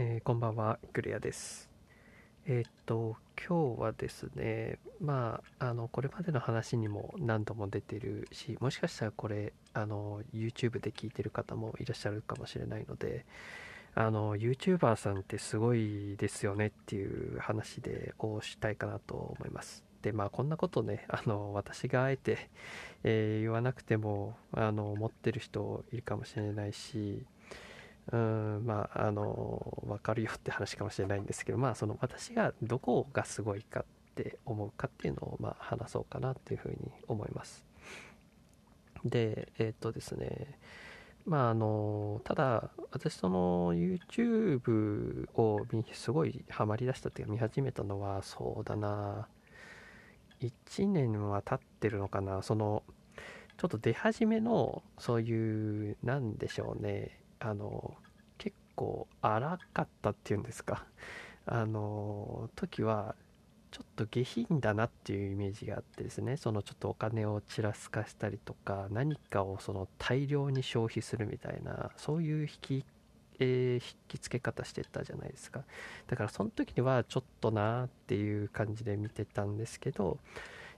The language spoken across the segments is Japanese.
えーこんばんは、クレアです。えーっと、今日はですね、まあ、あの、これまでの話にも何度も出てるし、もしかしたらこれ、あの、YouTube で聞いてる方もいらっしゃるかもしれないので、あの、YouTuber さんってすごいですよねっていう話で、をしたいかなと思います。で、まあ、こんなことね、あの、私があえて、えー言わなくても、あの、思ってる人いるかもしれないし、うんまああの分かるよって話かもしれないんですけどまあその私がどこがすごいかって思うかっていうのをまあ話そうかなっていうふうに思います。でえっ、とですねまああのただ私その YouTube を見すごいハマりだしたっていうか見始めたのはそうだな。1年は経ってるのかな。そのちょっと出始めのそういうなんでしょうね。あの結構荒かったっていうんですか。あの時はちょっと下品だなっていうイメージがあってですね。そのちょっとお金をちらつかしたりとか何かをその大量に消費するみたいなそういう引き,、えー引き付け方してたじゃないですか。だからその時にはちょっとなっていう感じで見てたんですけど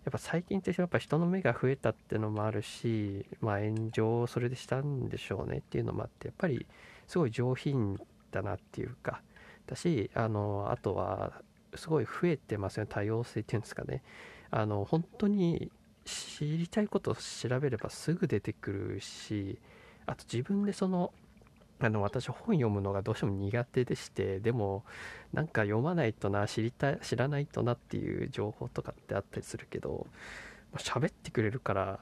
やっぱ最近ってやっぱ人の目が増えたっていうのもあるし、まあ、炎上をそれでしたんでしょうねっていうのもあってやっぱりすごい上品だなっていうか。だしあのあとはすごい増えてますよね。多様性っていうんですかね。あの本当に知りたいことを調べればすぐ出てくるしあと自分でそのあの私本読むのがどうしても苦手でしてでもなんか読まないとな知りたい知らないとなっていう情報とかってあったりするけど喋ってくれるから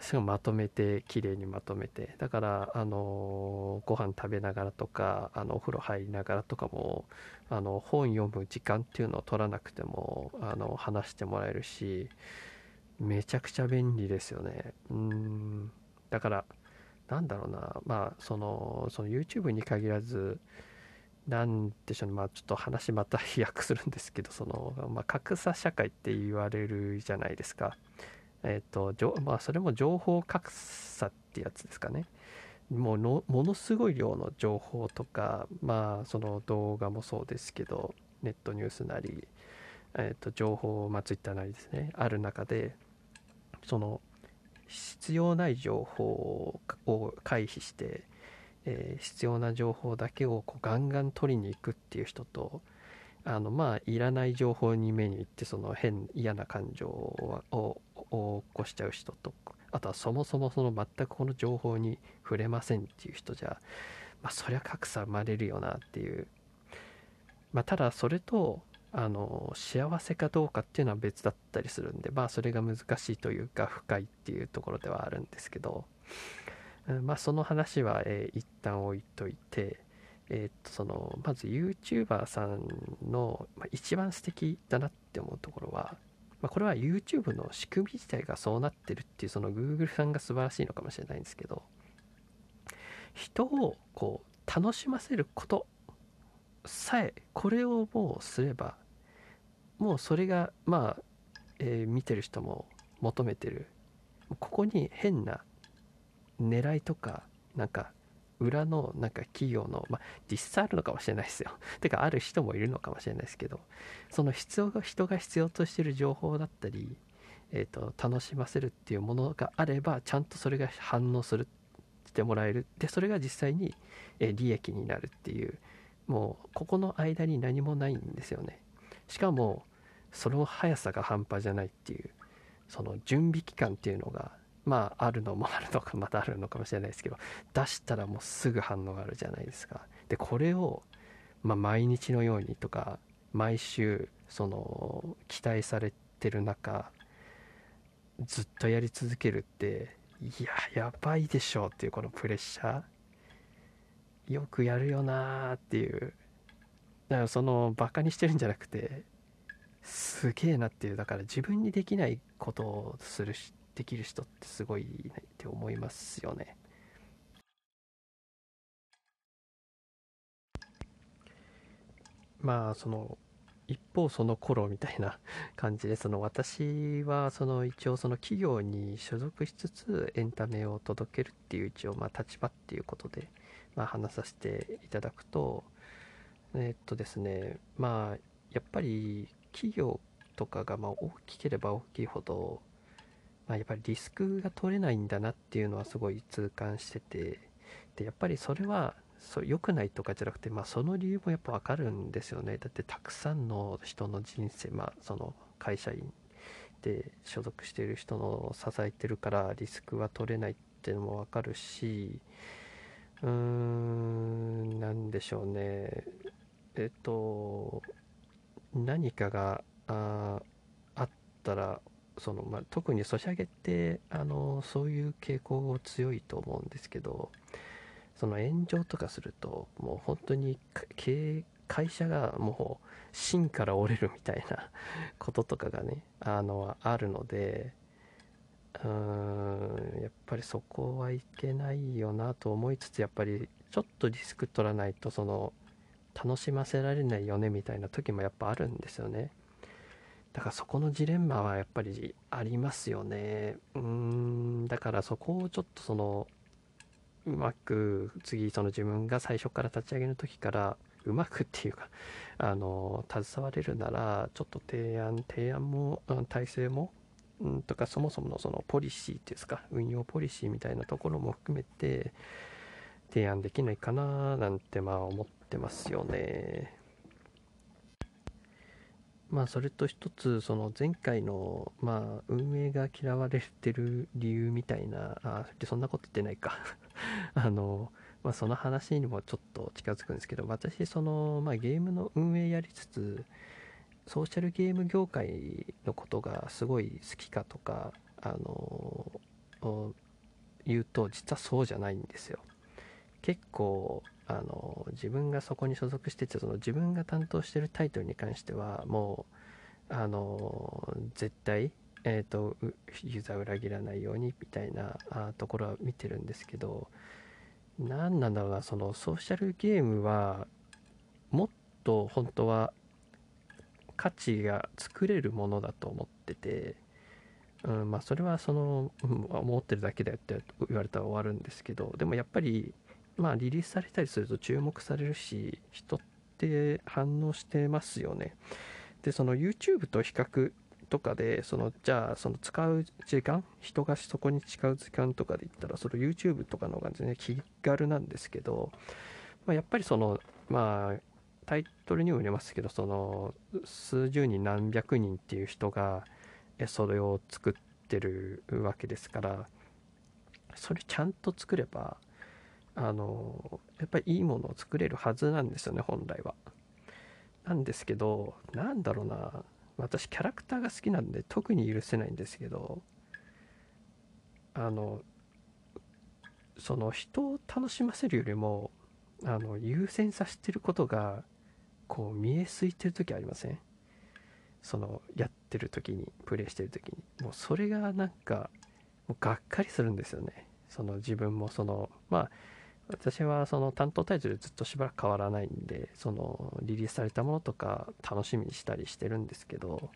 すごいまとめて綺麗にまとめてだからあのご飯食べながらとかあのお風呂入りながらとかもあの本読む時間っていうのを取らなくてもあの話してもらえるしめちゃくちゃ便利ですよね。うん。だからなんだろうな。まあそのその YouTube に限らずなんでしょうね。まあちょっと話また飛躍するんですけどその、まあ、格差社会って言われるじゃないですか。えっ、とまあそれも情報格差ってやつですかね。もうのものすごい量の情報とかまあその動画もそうですけどネットニュースなり、えー、と情報、まあ、ツイッターなりですね。ある中でその必要ない情報を回避して、えー必要な情報だけをこうガンガン取りに行くっていう人とあのまあいらない情報に目に行ってその変嫌な感情を起こしちゃう人とあとはそもそもその全くこの情報に触れませんっていう人じゃ、まあ、そりゃ格差生まれるよなっていう、まあ、ただそれとあの幸せかどうかっていうのは別だったりするんでまあそれが難しいというか深いっていうところではあるんですけど、うんまあその話は、えー一旦置いといてえーっとそのまず YouTuber さんの、まあ、一番素敵だなって思うところは、まあ、これは YouTube の仕組み自体がそうなってるっていうその Google さんが素晴らしいのかもしれないんですけど人をこう楽しませることさえこれをもうすればもうそれがまあ、えー見てる人も求めてる。ここに変な狙いとかなんか裏のなんか企業のまあ実際あるのかもしれないですよ。てかある人もいるのかもしれないですけどその必要が人が必要としてる情報だったり、えー、と楽しませるっていうものがあればちゃんとそれが反応するしてもらえる。でそれが実際に、えー利益になるっていうもうここの間に何もないんですよね。しかもその速さが半端じゃないっていうその準備期間っていうのがまああるのもあるのかまたあるのかもしれないですけど出したらもうすぐ反応があるじゃないですか。でこれを、まあ、毎日のようにとか毎週その期待されてる中ずっとやり続けるっていややばいでしょうっていうこのプレッシャー。よくやるよなーっていう。だからそのバカにしてるんじゃなくてすげえなっていう。だから自分にできないことをするしできる人ってすごいねって思いますよね。まあその一方その頃みたいな感じでその私はその一応その企業に所属しつつエンタメを届けるっていう一応まあ立場っていうことでまあ話させていただくとえっとですねまあやっぱり企業とかがまあ大きければ大きいほど、まあ、やっぱりリスクが取れないんだなっていうのはすごい痛感しててでやっぱりそれはそ良くないとかじゃなくて、まあ、その理由もやっぱ分かるんですよね。だってたくさんの人の人生、まあ、その会社員で所属している人の支えてるからリスクは取れないっていうのも分かるしうーんなんでしょうね。えっと何かがああったらその、まあ、特にソシャゲってあのそういう傾向強いと思うんですけどその炎上とかするともう本当に経会社がもう芯から折れるみたいなこととかがねあのあるのでうーんやっぱりそこはいけないよなと思いつつやっぱりちょっとリスク取らないとその楽しませられないよねみたいな時もやっぱあるんですよね。だからそこのジレンマはやっぱりありますよね。うーんだからそこをちょっとそのうまく次その自分が最初から立ち上げの時からうまくっていうかあの携われるならちょっと提案提案も体制も、ん、とかそもそものそのポリシーっていうんですか運用ポリシーみたいなところも含めて提案できないかななんてまあ思ってますよね。まあそれと一つその前回のまあ運営が嫌われてる理由みたいなあそんなこと言ってないか あのまあ、その話にもちょっと近づくんですけど私その、まあ、ゲームの運営やりつつソーシャルゲーム業界のことがすごい好きかとかあの言うと実はそうじゃないんですよ。結構あの自分がそこに所属しててその自分が担当してるタイトルに関してはもうあの絶対えーと、とユーザー裏切らないようにみたいなあところは見てるんですけど何なんだろうなそのソーシャルゲームはもっと本当は価値が作れるものだと思ってて、うんまあ、それはその、うん、思ってるだけだよって言われたら終わるんですけどでもやっぱり、まあ、リリースされたりすると注目されるし人って反応してますよね。でその YouTube と比較とかでそのじゃあその使う時間人がそこに使う時間とかで言ったらその YouTube とかの方が全然気軽なんですけど、まあ、やっぱりそのまあタイトルにも入れますけどその数十人何百人っていう人がそれを作ってるわけですからそれちゃんと作ればあのやっぱりいいものを作れるはずなんですよね本来は。なんですけどなんだろうな私キャラクターが好きなんで特に許せないんですけどあのその人を楽しませるよりもあの優先させてることがこう見えすいてる時ありません？そのやってる時にプレイしてる時に。もうそれがなんかもうがっかりするんですよね。その自分もそのまあ私はその担当タイトルずっとしばらく変わらないんでそのリリースされたものとか楽しみにしたりしてるんですけど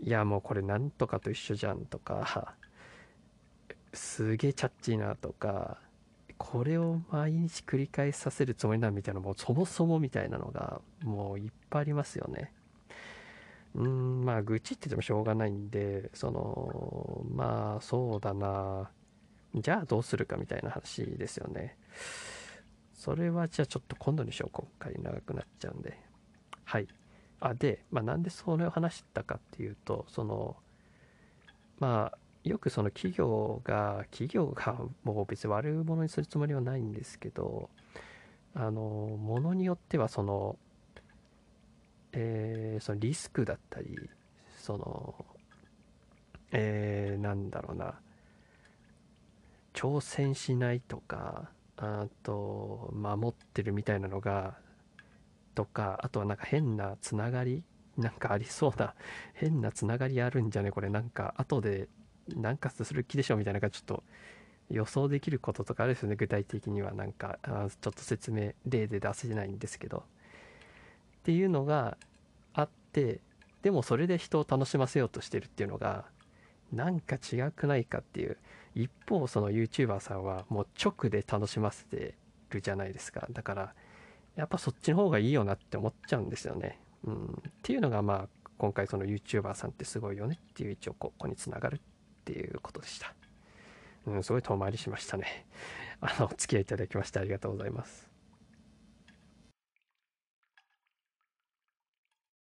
いやもうこれなんとかと一緒じゃんとかすげえチャッチーなとかこれを毎日繰り返させるつもりなんみたいなもうそもそもみたいなのがもういっぱいありますよねうんまあ愚痴って言ってもしょうがないんでそのまあそうだなじゃあどうするかみたいな話ですよね。それはじゃあちょっと今度にしよう。今回長くなっちゃうんで。はい。あ、で、まあ、なんでそれを話したかっていうと、その、まあ、よくその企業が、企業がもう別に悪者にするつもりはないんですけど、あの、ものによってはその、えー、そのリスクだったり、その、えー、なんだろうな、挑戦しないとかあと守ってるみたいなのがとかあとはなんか変なつながりなんかありそうな変なつながりあるんじゃねこれ。なんか後でなんかする気でしょみたいなのがちょっと予想できることとかあるですよね具体的には。なんかあちょっと説明例で出せないんですけど。っていうのがあってでもそれで人を楽しませようとしてるっていうのがなんか違くないかっていう。一方その YouTuber さんはもう直で楽しませてるじゃないですか。だからやっぱそっちの方がいいよなって思っちゃうんですよね。うん、っていうのがまあ今回その YouTuber さんってすごいよねっていう一応ここにつながるっっていうことでした。うん、すごい遠回りしましたね。あの、お付き合いいただきましてありがとうございます。